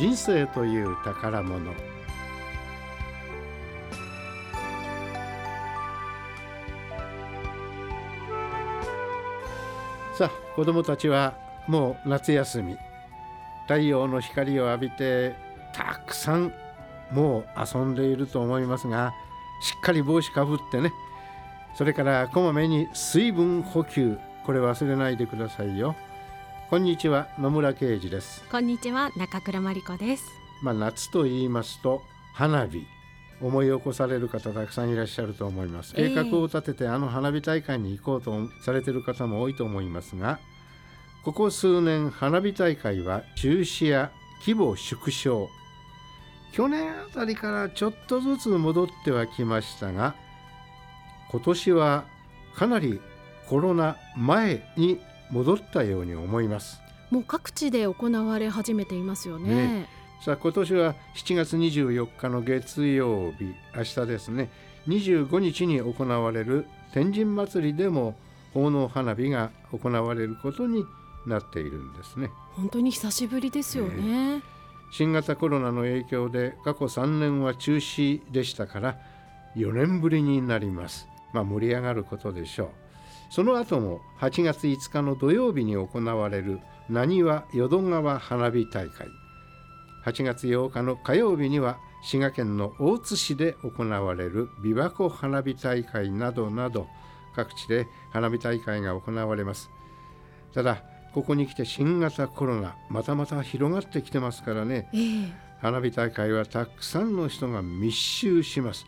人生という宝物。さあ子どもたちはもう夏休み。太陽の光を浴びてたくさんもう遊んでいると思いますがしっかり帽子かぶってね。それからこまめに水分補給。これ忘れないでくださいよ。こんにちは野村啓二です。こんにちは中倉真理子です。まあ夏と言いますと花火思い起こされる方たくさんいらっしゃると思います。計画を立ててあの花火大会に行こうとされている方も多いと思いますがここ数年花火大会は中止や規模縮小。去年あたりからちょっとずつ戻ってはきましたが今年はかなりコロナ前に戻ったように思います。もう各地で行われ始めていますよね。ね。さあ今年は7月24日の月曜日明日ですね。25日に行われる天神祭りでも奉納花火が行われることになっているんですね。本当に久しぶりですよね、ね、新型コロナの影響で過去3年は中止でしたから4年ぶりになります。まあ盛り上がることでしょうその後も8月5日の土曜日に行われるなにわ淀川花火大会。8月8日の火曜日には滋賀県の大津市で行われる琵琶湖花火大会などなど各地で花火大会が行われます。ただここに来て新型コロナまたまた広がってきてますからね、えー、花火大会はたくさんの人が密集します